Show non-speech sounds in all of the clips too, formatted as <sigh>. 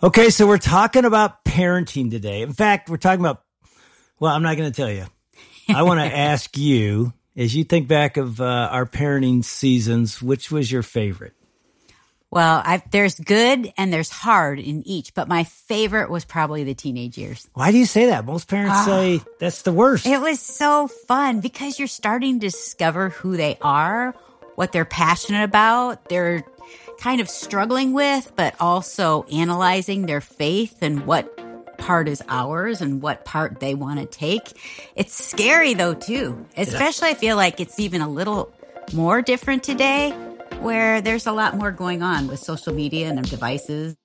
Okay, so we're talking about parenting today. In fact, we're talking about, well, I'm not going to tell you. I want to <laughs> ask you, as you think back of uh, our parenting seasons, which was your favorite? Well, I've, there's good and there's hard in each, but my favorite was probably the teenage years. Why do you say that? Most parents Ah. say that's the worst. It was so fun because you're starting to discover who they are, what they're passionate about, they're kind of struggling with, but also analyzing their faith and what part is ours and what part they want to take. It's scary though, too. Especially I feel like it's even a little more different today where there's a lot more going on with social media and their devices.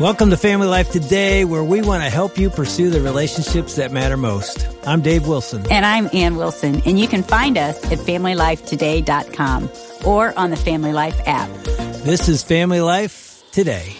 Welcome to Family Life Today, where we want to help you pursue the relationships that matter most. I'm Dave Wilson. And I'm Ann Wilson, and you can find us at FamilyLifeToday.com or on the Family Life app. This is Family Life Today.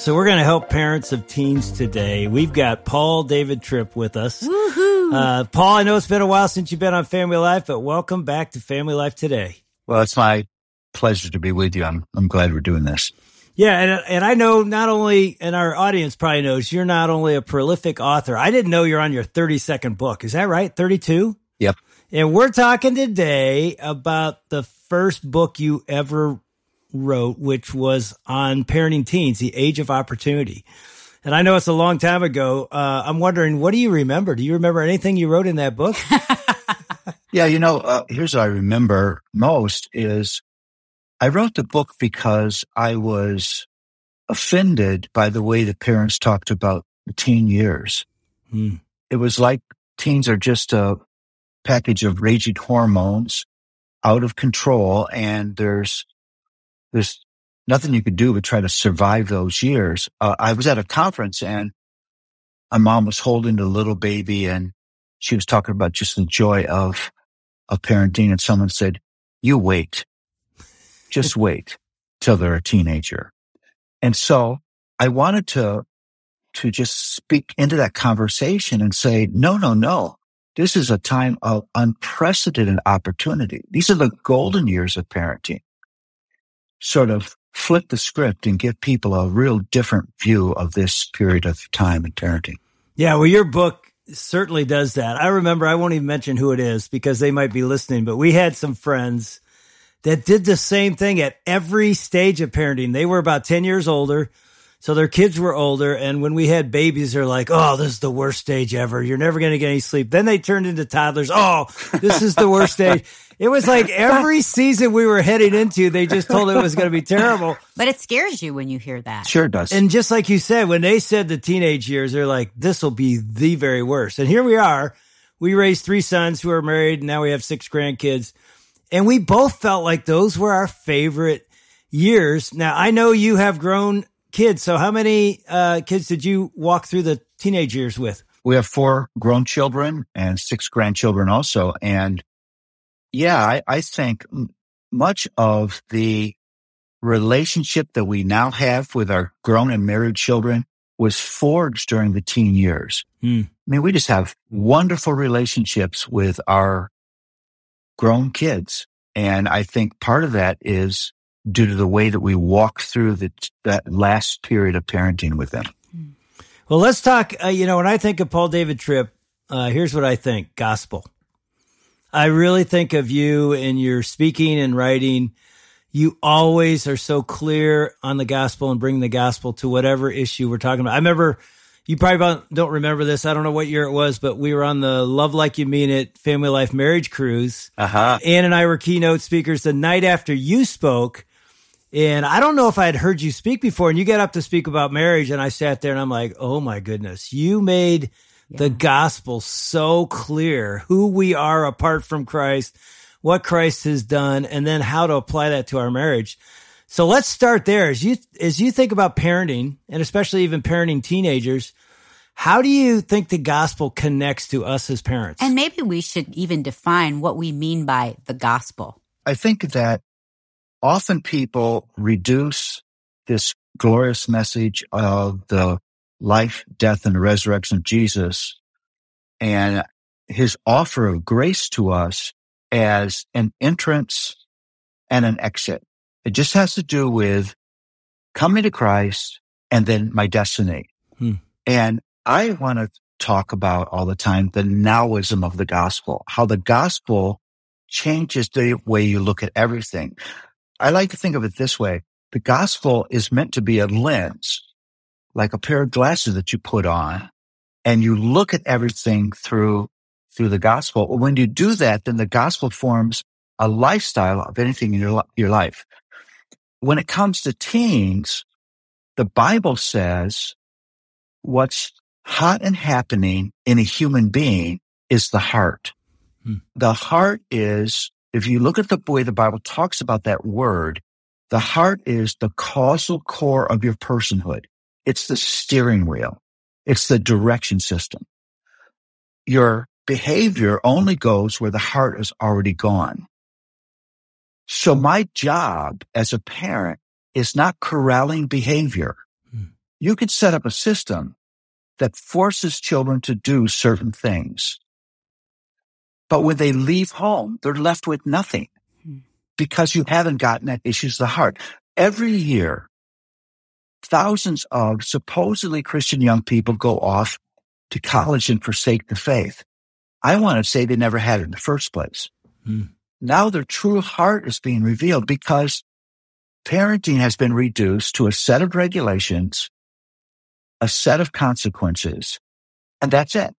So we're going to help parents of teens today. We've got Paul David Tripp with us. Woohoo! Uh, Paul, I know it's been a while since you've been on Family Life, but welcome back to Family Life Today. Well, it's my pleasure to be with you. I'm I'm glad we're doing this. Yeah, and and I know not only, and our audience probably knows you're not only a prolific author. I didn't know you're on your 32nd book. Is that right? 32. Yep. And we're talking today about the first book you ever wrote, which was on parenting teens, the age of opportunity. And I know it's a long time ago. Uh, I'm wondering, what do you remember? Do you remember anything you wrote in that book? <laughs> Yeah, you know, uh, here's what I remember most is I wrote the book because I was offended by the way the parents talked about the teen years. Hmm. It was like teens are just a package of raging hormones out of control and there's there's nothing you could do but try to survive those years. Uh, I was at a conference and my mom was holding the little baby and she was talking about just the joy of of parenting and someone said, you wait, just <laughs> wait till they're a teenager. And so I wanted to, to just speak into that conversation and say, no, no, no. This is a time of unprecedented opportunity. These are the golden years of parenting. Sort of flip the script and give people a real different view of this period of time in parenting. Yeah, well, your book certainly does that. I remember, I won't even mention who it is because they might be listening, but we had some friends that did the same thing at every stage of parenting. They were about 10 years older. So their kids were older. And when we had babies, they're like, Oh, this is the worst stage ever. You're never going to get any sleep. Then they turned into toddlers. Oh, this is the worst stage. It was like every season we were heading into, they just told it was going to be terrible. But it scares you when you hear that. Sure does. And just like you said, when they said the teenage years, they're like, this will be the very worst. And here we are. We raised three sons who are married. And now we have six grandkids. And we both felt like those were our favorite years. Now, I know you have grown kids. So how many uh, kids did you walk through the teenage years with? We have four grown children and six grandchildren also. And yeah, I, I think much of the relationship that we now have with our grown and married children was forged during the teen years. Hmm. I mean, we just have wonderful relationships with our grown kids. And I think part of that is due to the way that we walk through the, that last period of parenting with them. Well, let's talk. Uh, you know, when I think of Paul David Tripp, uh, here's what I think gospel. I really think of you in your speaking and writing. You always are so clear on the gospel and bring the gospel to whatever issue we're talking about. I remember you probably don't- don't remember this. I don't know what year it was, but we were on the Love Like You Mean It Family Life Marriage Cruise. Uh huh. Ann and I were keynote speakers the night after you spoke. And I don't know if I had heard you speak before. And you got up to speak about marriage. And I sat there and I'm like, oh my goodness, you made the gospel so clear who we are apart from Christ, what Christ has done, and then how to apply that to our marriage. So let's start there. As you, as you think about parenting and especially even parenting teenagers, how do you think the gospel connects to us as parents? And maybe we should even define what we mean by the gospel. I think that often people reduce this glorious message of the life, death, and resurrection of Jesus and his offer of grace to us as an entrance and an exit. It just has to do with coming to Christ and then my destiny. Hmm. And I want to talk about all the time the nowism of the gospel, how the gospel changes the way you look at everything. I like to think of it this way. The gospel is meant to be a lens, like a pair of glasses that you put on and you look at everything through, through the gospel. When you do that, then the gospel forms a lifestyle of anything in your, your life. When it comes to teens, the Bible says what's hot and happening in a human being is the heart. Hmm. The heart is, if you look at the way the Bible talks about that word, the heart is the causal core of your personhood. It's the steering wheel. It's the direction system. Your behavior only goes where the heart has already gone. So my job as a parent is not corralling behavior. Hmm. You could set up a system that forces children to do certain things. But when they leave home, they're left with nothing hmm. because you haven't gotten at issues of the heart. Every year, thousands of supposedly Christian young people go off to college and forsake the faith. I want to say they never had it in the first place. Hmm. Now their true heart is being revealed because parenting has been reduced to a set of regulations, a set of consequences, and that's it.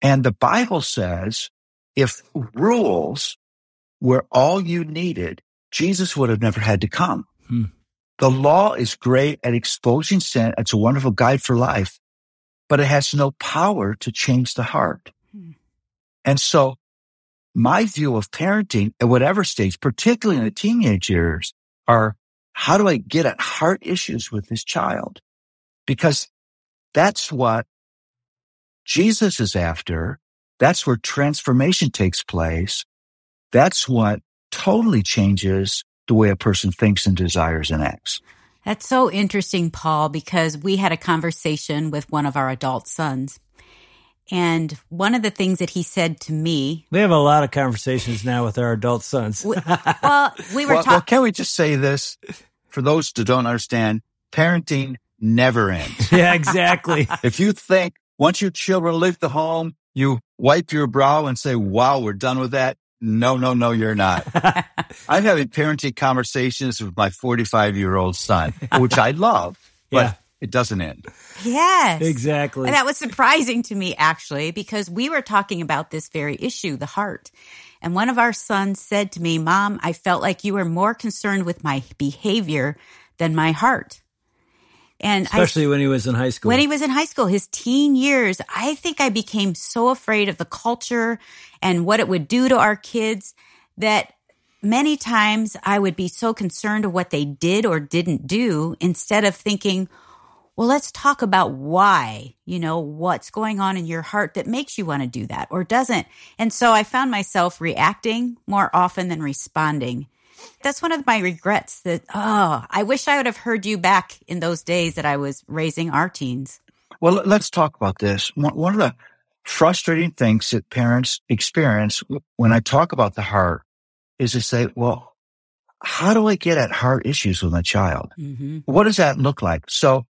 And the Bible says if rules were all you needed, Jesus would have never had to come. Hmm. The law is great at exposing sin. It's a wonderful guide for life, but it has no power to change the heart. Hmm. And so my view of parenting at whatever stage, particularly in the teenage years, are how do I get at heart issues with this child? Because that's what Jesus is after. That's where transformation takes place. That's what totally changes the way a person thinks and desires and acts. That's so interesting, Paul, because we had a conversation with one of our adult sons. And one of the things that he said to me. We have a lot of conversations now with our adult sons. we, <laughs> well, we were well, talking. Well, can we just say this for those who don't understand? Parenting never ends. <laughs> yeah, exactly. if you think once your children leave the home, you wipe your brow and say, wow, we're done with that. No, no, no, you're not. <laughs> I'm having parenting conversations with my 45 year old son, which I love, <laughs> but yeah. it doesn't end. Yes. Exactly. And that was surprising to me, actually, because we were talking about this very issue, the heart. And one of our sons said to me, Mom, I felt like you were more concerned with my behavior than my heart. And especially I, when he was in high school. When he was in high school, his teen years, I think I became so afraid of the culture and what it would do to our kids that many times I would be so concerned of what they did or didn't do instead of thinking, well, let's talk about why, you know, what's going on in your heart that makes you want to do that or doesn't. And so I found myself reacting more often than responding. That's one of my regrets that, oh, I wish I would have heard you back in those days that I was raising our teens. Well, let's talk about this. One of the frustrating things that parents experience when I talk about the heart is to say, well, how do I get at heart issues with my child? Mm-hmm. What does that look like? So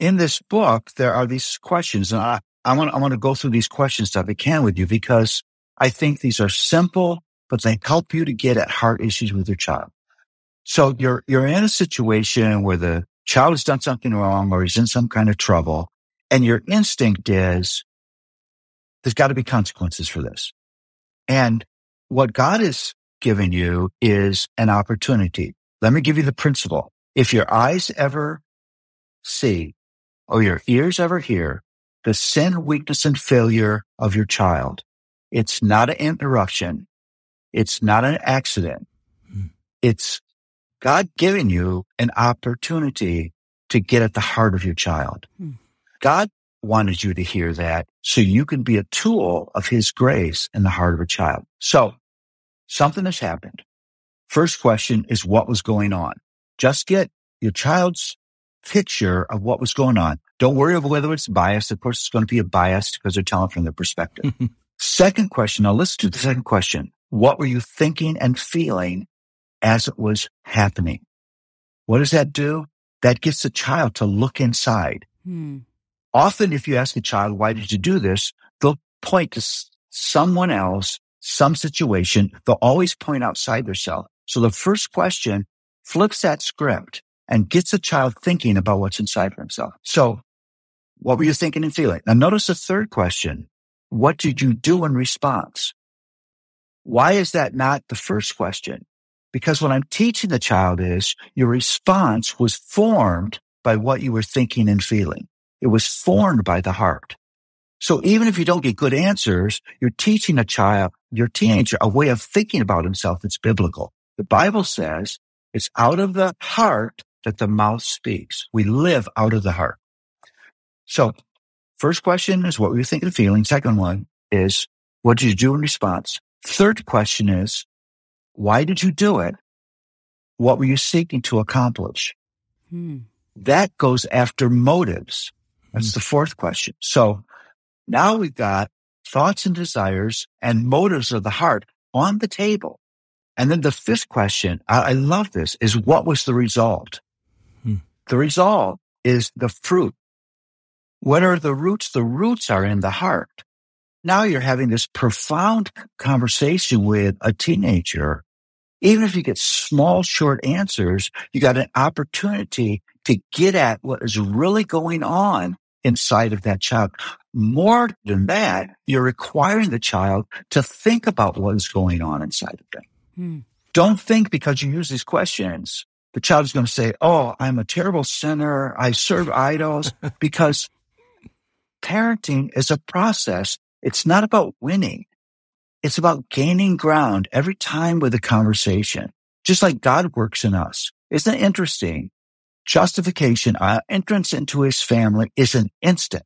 in this book, there are these questions and I, I want, I want to go through these questions if I can with you because I think these are simple but they help you to get at heart issues with your child. So you're, you're in a situation where the child has done something wrong or he's in some kind of trouble and your instinct is there's got to be consequences for this. And what God is giving you is an opportunity. Let me give you the principle. If your eyes ever see or your ears ever hear the sin, weakness, and failure of your child, it's not an interruption. It's not an accident. Hmm. It's God giving you an opportunity to get at the heart of your child. Hmm. God wanted you to hear that so you can be a tool of his grace in the heart of a child. So something has happened. First question is what was going on? Just get your child's picture of what was going on. Don't worry about whether it's biased. Of course, it's going to be a bias because they're telling from their perspective. <laughs> second question. Now listen to the second question. What were you thinking and feeling as it was happening? What does that do? That gets the child to look inside. Hmm. Often, if you ask a child, why did you do this? They'll point to someone else, some situation. They'll always point outside themselves. So the first question flips that script and gets a child thinking about what's inside for himself. So what were you thinking and feeling? Now notice the third question. What did you do in response? Why is that not the first question? Because what I'm teaching the child is your response was formed by what you were thinking and feeling. It was formed by the heart. So even if you don't get good answers, you're teaching a child, your teenager, a way of thinking about himself that's biblical. The Bible says it's out of the heart that the mouth speaks. We live out of the heart. So first question is what were you thinking and feeling? Second one is what did you do in response? Third question is why did you do it? What were you seeking to accomplish? Hmm. That goes after motives. That's the fourth question. So now we've got thoughts and desires and motives of the heart on the table. And then the fifth question, I, I love this, is what was the result? Hmm. The result is the fruit. What are the roots? The roots are in the heart. Now you're having this profound conversation with a teenager. Even if you get small, short answers, you got an opportunity to get at what is really going on inside of that child. More than that, you're requiring the child to think about what is going on inside of them. Hmm. Don't think because you use these questions, the child is going to say, Oh, I'm a terrible sinner. I serve idols <laughs> because parenting is a process. It's not about winning. It's about gaining ground every time with a conversation, just like God works in us. Isn't it interesting? Justification, our entrance into his family is an instant.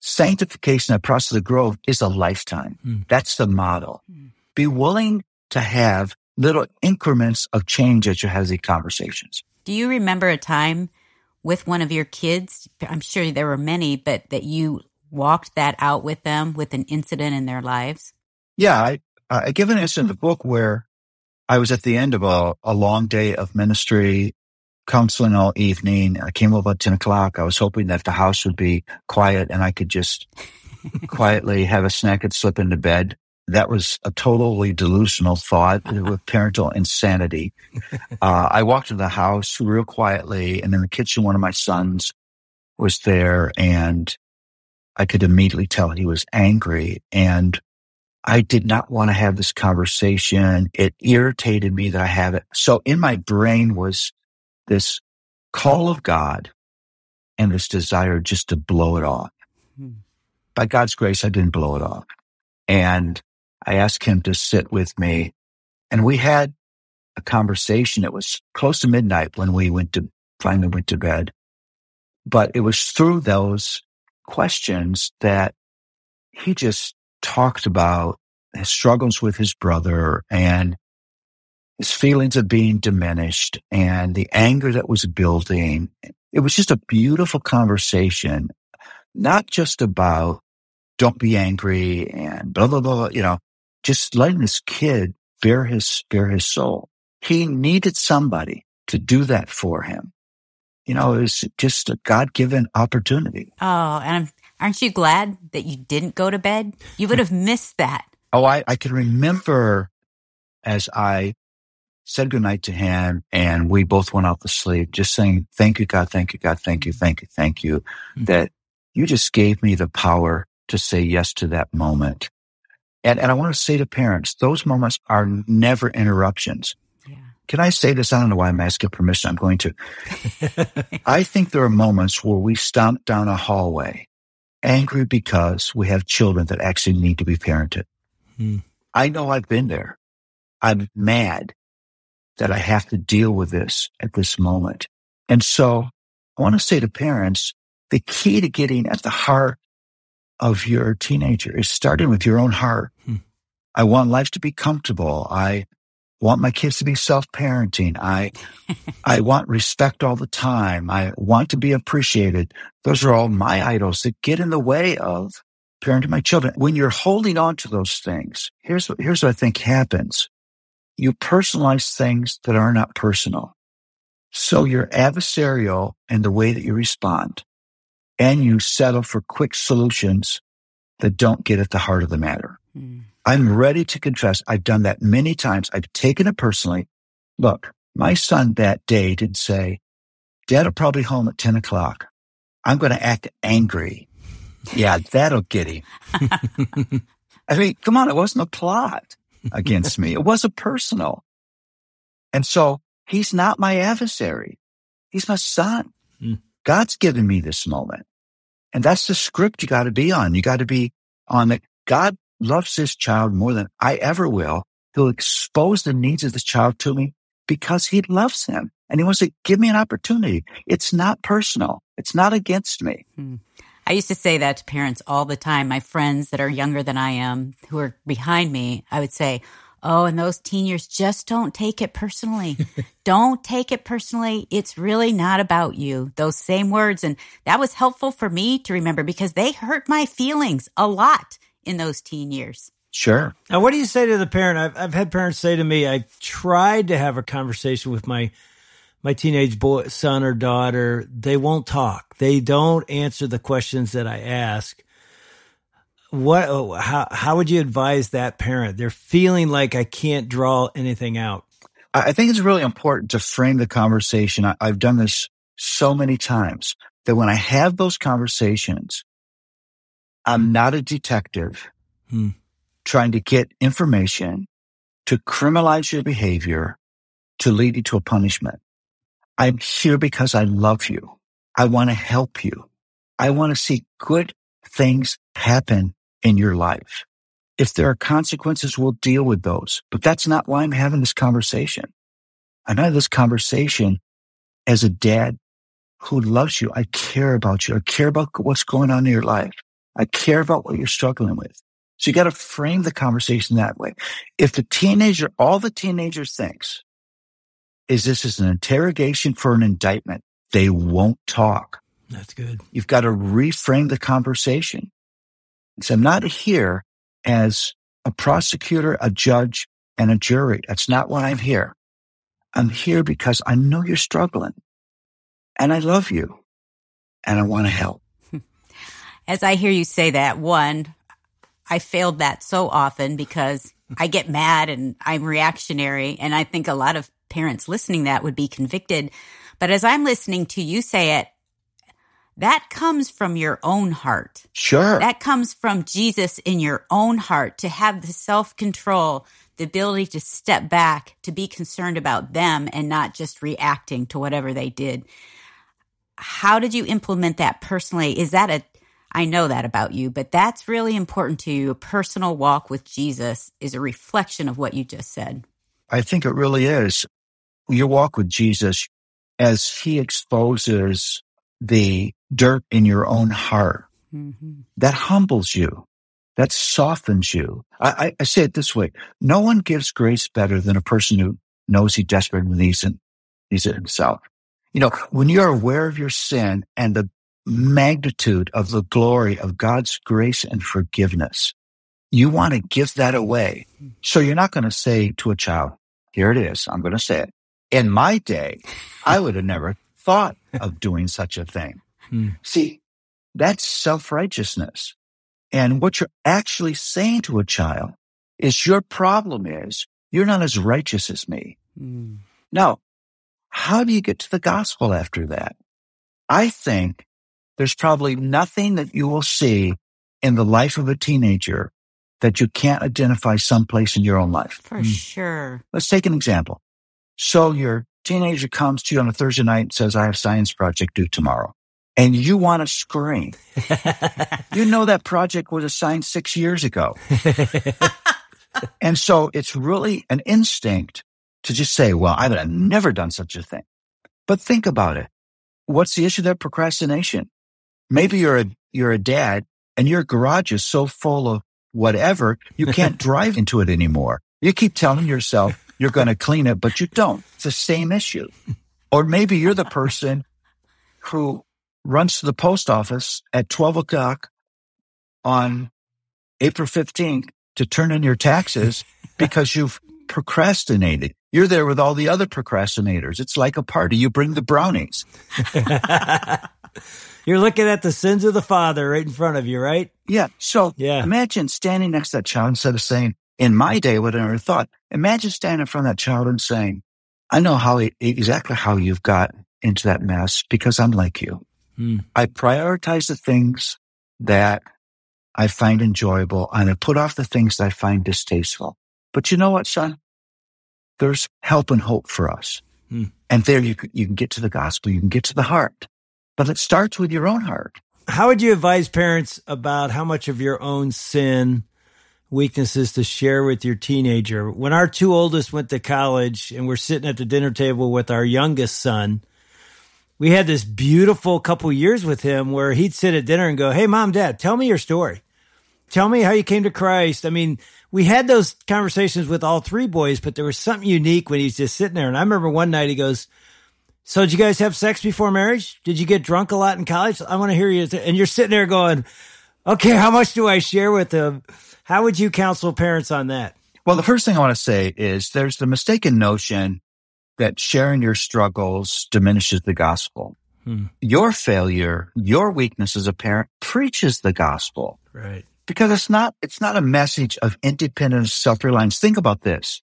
Sanctification, that process of growth is a lifetime. Hmm. That's the model. Hmm. Be willing to have little increments of change as you have these conversations. Do you remember a time with one of your kids? I'm sure there were many, but that you walked that out with them with an incident in their lives? Yeah, I, I give an instance in the book where I was at the end of a, a long day of ministry, counseling all evening. I came home about 10 o'clock. I was hoping that the house would be quiet and I could just quietly <laughs> have a snack and slip into bed. That was a totally delusional thought <laughs> with parental insanity. Uh, I walked into the house real quietly and in the kitchen, one of my sons was there and I could immediately tell he was angry and I did not want to have this conversation. It irritated me that I have it. So in my brain was this call of God and this desire just to blow it off. Hmm. By God's grace, I didn't blow it off. And I asked him to sit with me and we had a conversation. It was close to midnight when we went to finally went to bed, but it was through those questions that he just talked about his struggles with his brother and his feelings of being diminished and the anger that was building. It was just a beautiful conversation, not just about don't be angry and blah, blah, blah, you know, just letting this kid bear his, bear his soul. He needed somebody to do that for him. You know, it was just a God given opportunity. Oh, and I'm, aren't you glad that you didn't go to bed? You would have missed that. Oh, I, I can remember as I said goodnight to him and we both went off to sleep, just saying, thank you, God, thank you, God, thank you, thank you, thank you, Mhm. that you just gave me the power to say yes to that moment. And, and I want to say to parents, those moments are never interruptions. Can I say this? I don't know why I'm asking permission. I'm going to. <laughs> I think there are moments where we stomp down a hallway angry because we have children that actually need to be parented. Hmm. I know I've been there. I'm mad that I have to deal with this at this moment. And so I want to say to parents, the key to getting at the heart of your teenager is starting with your own heart. Hmm. I want life to be comfortable. I, want my kids to be self-parenting. I, I want respect all the time. I want to be appreciated. Those are all my idols that get in the way of parenting my children. When you're holding on to those things, here's what, here's what I think happens. You personalize things that are not personal. So you're adversarial in the way that you respond and you settle for quick solutions that don't get at the heart of the matter. Mm. I'm ready to confess. I've done that many times. I've taken it personally. Look, my son that day did say, dad will probably home at 10 o'clock. I'm going to act angry. Yeah, that'll get him. I mean, come on. It wasn't a plot against me. It wasn't personal. And so he's not my adversary. He's my son. Mm. God's given me this moment. And that's the script you got to be on. You got to be on that. God loves this child more than I ever will. He'll expose the needs of this child to me because he loves him and he wants to give me an opportunity. It's not personal. It's not against me. Hmm. I used to say that to parents all the time. My friends that are younger than I am, who are behind me, I would say, Oh, and those teen years, just don't take it personally. <laughs> don't take it personally. It's really not about you. Those same words. And that was helpful for me to remember because they hurt my feelings a lot in those teen years. Sure. Now, what do you say to the parent? I've, I've had parents say to me, I tried to have a conversation with my my teenage boy, son or daughter. They won't talk. They don't answer the questions that I ask what how how would you advise that parent they're feeling like i can't draw anything out i think it's really important to frame the conversation I, have done this so many times that when i have those conversations i'm not a detective hmm. trying to get information to criminalize your behavior to lead you to a punishment i'm here because i love you i want to help you i want to see good things happen in your life. If there are consequences, we'll deal with those. But that's not why I'm having this conversation. I'm having this conversation as a dad who loves you. I care about you. I care about what's going on in your life. I care about what you're struggling with. So you got to frame the conversation that way. If the teenager, all the teenager thinks is this is an interrogation for an indictment, they won't talk. That's good. You've got to reframe the conversation. So I'm not here as a prosecutor, a judge, and a jury. That's not why I'm here. I'm here because I know you're struggling and I love you and I want to help. As I hear you say that, one, I failed that so often because I get mad and I'm reactionary. And I think a lot of parents listening that would be convicted. But as I'm listening to you say it, that comes from your own heart. Sure. That comes from Jesus in your own heart to have the self control, the ability to step back, to be concerned about them and not just reacting to whatever they did. How did you implement that personally? Is that a, I know that about you, but that's really important to you. A personal walk with Jesus is a reflection of what you just said. I think it really is. Your walk with Jesus as he exposes the dirt in your own heart. Mm-hmm. That humbles you. That softens you. I, I, I, say it this way. No one gives grace better than a person who knows he desperately needs it, needs it himself. You know, when you're aware of your sin and the magnitude of the glory of God's grace and forgiveness, you want to give that away. So you're not going to say to a child, here it is. I'm going to say it. In my day, I would have never thought of doing such a thing. Hmm. See, that's self righteousness. And what you're actually saying to a child is your problem is you're not as righteous as me. Hmm. Now, how do you get to the gospel after that? I think there's probably nothing that you will see in the life of a teenager that you can't identify someplace in your own life. For mm. sure. Let's take an example. So you're teenager comes to you on a Thursday night and says, I have science project due tomorrow. And you want to scream. <laughs> you know that project was assigned six years ago. and so it's really an instinct to just say, well, I've never done such a thing. But think about it. What's the issue there? Procrastination. Maybe you're a, you're a dad and your garage is so full of whatever, you can't <laughs> drive into it anymore. You keep telling yourself, you're going to clean it, but you don't. It's the same issue. Or maybe you're the person who runs to the post office at 12 o'clock on April 15th to turn in your taxes because you've procrastinated. You're there with all the other procrastinators. It's like a party. You bring the brownies. <laughs> You're looking at the sins of the father right in front of you, right? Yeah. So Yeah. imagine standing next to that child instead of saying, in my day, what I never thought, imagine standing in front of that child and saying, I know how exactly how you've got into that mess because I'm like you. Hmm. I prioritize the things that I find enjoyable and I put off the things that I find distasteful. But you know what, son? There's help and hope for us. Hmm. And there you you can get to the gospel. You can get to the heart, but it starts with your own heart. How would you advise parents about how much of your own sin weaknesses to share with your teenager? When our two oldest went to college and we're sitting at the dinner table with our youngest son, we had this beautiful couple years with him where he'd sit at dinner and go, Hey, mom, dad, tell me your story. Tell me how you came to Christ. I mean, we had those conversations with all three boys, but there was something unique when he's just sitting there. And I remember one night he goes, so did you guys have sex before marriage? Did you get drunk a lot in college? I want to hear you. And you're sitting there going, okay, how much do I share with them? How would you counsel parents on that? Well, the first thing I want to say is there's the mistaken notion that sharing your struggles diminishes the gospel. Hmm. Your failure, your weakness as a parent preaches the gospel Right. because it's not, it's not a message of independence, self-reliance. Think about this.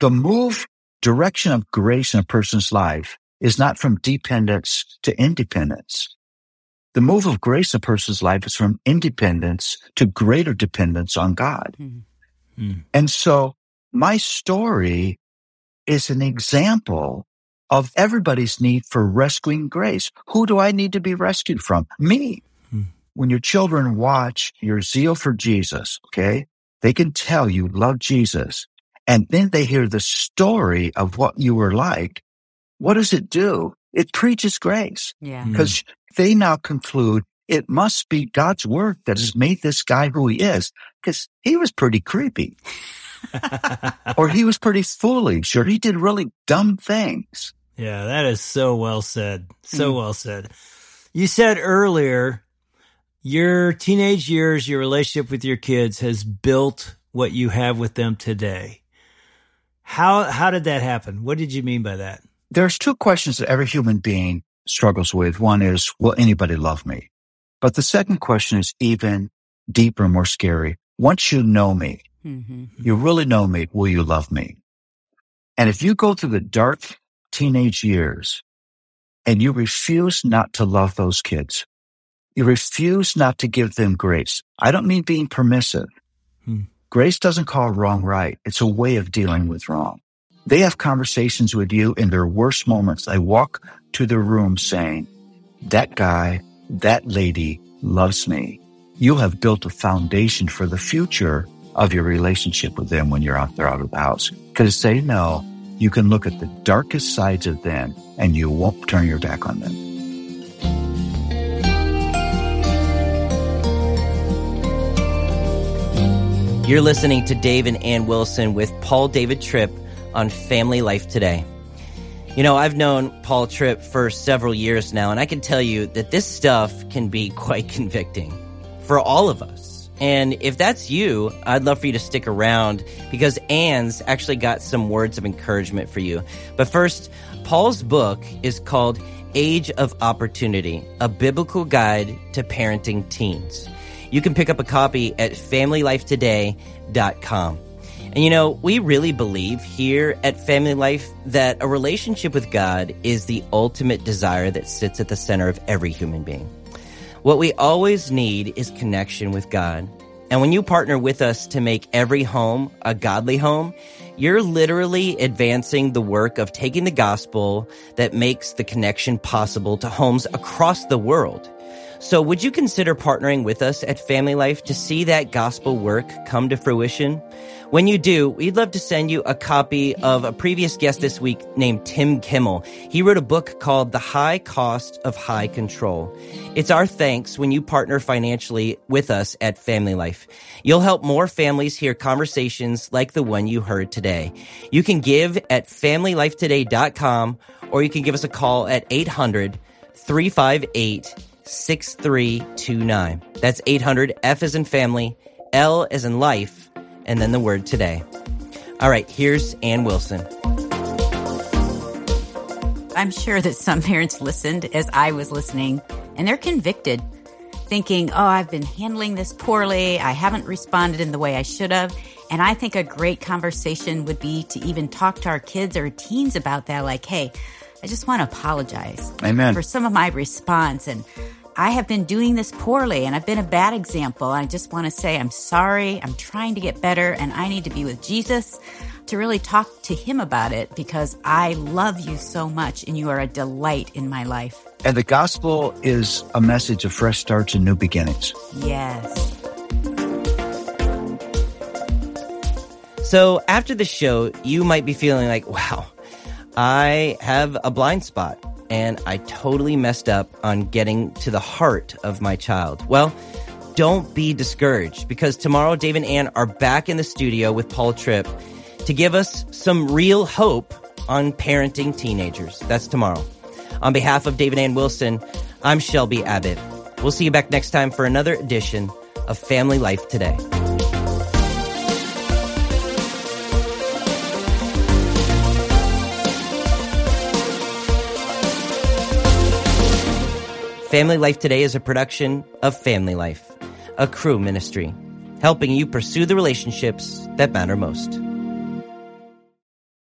The move direction of grace in a person's life is not from dependence to independence. The move of grace in a person's life is from independence to greater dependence on God. Hmm. And so my story is an example of everybody's need for rescuing grace. Who do I need to be rescued from? Me. Hmm. When your children watch your zeal for Jesus, okay, they can tell you love Jesus. And then they hear the story of what you were like. What does it do? It preaches grace Yeah. Hmm. because they now conclude it must be God's work that has made this guy who he is because he was pretty creepy <laughs> or he was pretty foolish or he did really dumb things. Yeah, that is so well said. So well said. You said earlier, your teenage years, your relationship with your kids has built what you have with them today. How how did that happen? What did you mean by that? There's two questions that every human being struggles with. One is, will anybody love me? But the second question is even deeper, more scary. Once you know me, hmm you really know me, will you love me? And if you go through the dark teenage years and you refuse not to love those kids, you refuse not to give them grace. I don't mean being permissive. Hmm. Grace doesn't call wrong right. It's a way of dealing with wrong. They have conversations with you in their worst moments. They walk to their room saying, that guy, that lady loves me. You have built a foundation for the future of your relationship with them when you're out there out of the house. Because they know you can look at the darkest sides of them and you won't turn your back on them. You're listening to Dave and Ann Wilson with Paul David Tripp on Family Life Today. You know, I've known Paul Tripp for several years now, and I can tell you that this stuff can be <laughs> quite convicting for all of us. And if that's you, I'd love for you to stick around because Ann's actually got some words of encouragement for you. But first, Paul's book is called Age of Opportunity, a biblical guide to parenting teens. You can pick up a copy at familylifetoday.com. And you know, we really believe here at Family Life that a relationship with God is the ultimate desire that sits at the center of every human being. What we always need is connection with God. And when you partner with us to make every home a godly home, you're literally advancing the work of taking the gospel that makes the connection possible to homes across the world. So would you consider partnering with us at Family Life to see that gospel work come to fruition? When you do, we'd love to send you a copy of a previous guest this week named Tim Kimmel. He wrote a book called The High Cost of High Control. It's our thanks when you partner financially with us at Family Life. You'll help more families hear conversations like the one you heard today. You can give at familylifetoday.com or you can give us a call at 800 358 6329. That's 800 F as in family, L as in life, and then the word today. All right, here's Ann Wilson. I'm sure that some <laughs> parents listened as I was listening and they're convicted, thinking, oh, I've been handling this poorly. I haven't responded in the way I should have. And I think a great conversation would be to even talk to our kids or teens about that. Like, hey, I just want to apologize Amen. for some of my response. And I have been doing this poorly and I've been a bad example. I just want to say I'm sorry. I'm trying to get better and I need to be with Jesus to really talk to him about it because I love you so much and you are a delight in my life. And the gospel is a message of fresh starts and new beginnings. Yes. So after the show, you might be feeling like, wow, I have a blind spot and I totally messed up on getting to the heart of my child. Well, don't be discouraged because tomorrow Dave and Ann are back in the studio with Paul Tripp to give us some real hope on parenting teenagers. That's tomorrow. On behalf of David and Ann Wilson, I'm Shelby Abbott. We'll see you back next time for another edition of Family Life Today. Family Life Today is a production of Family Life, a Cru ministry, helping you pursue the relationships that matter most.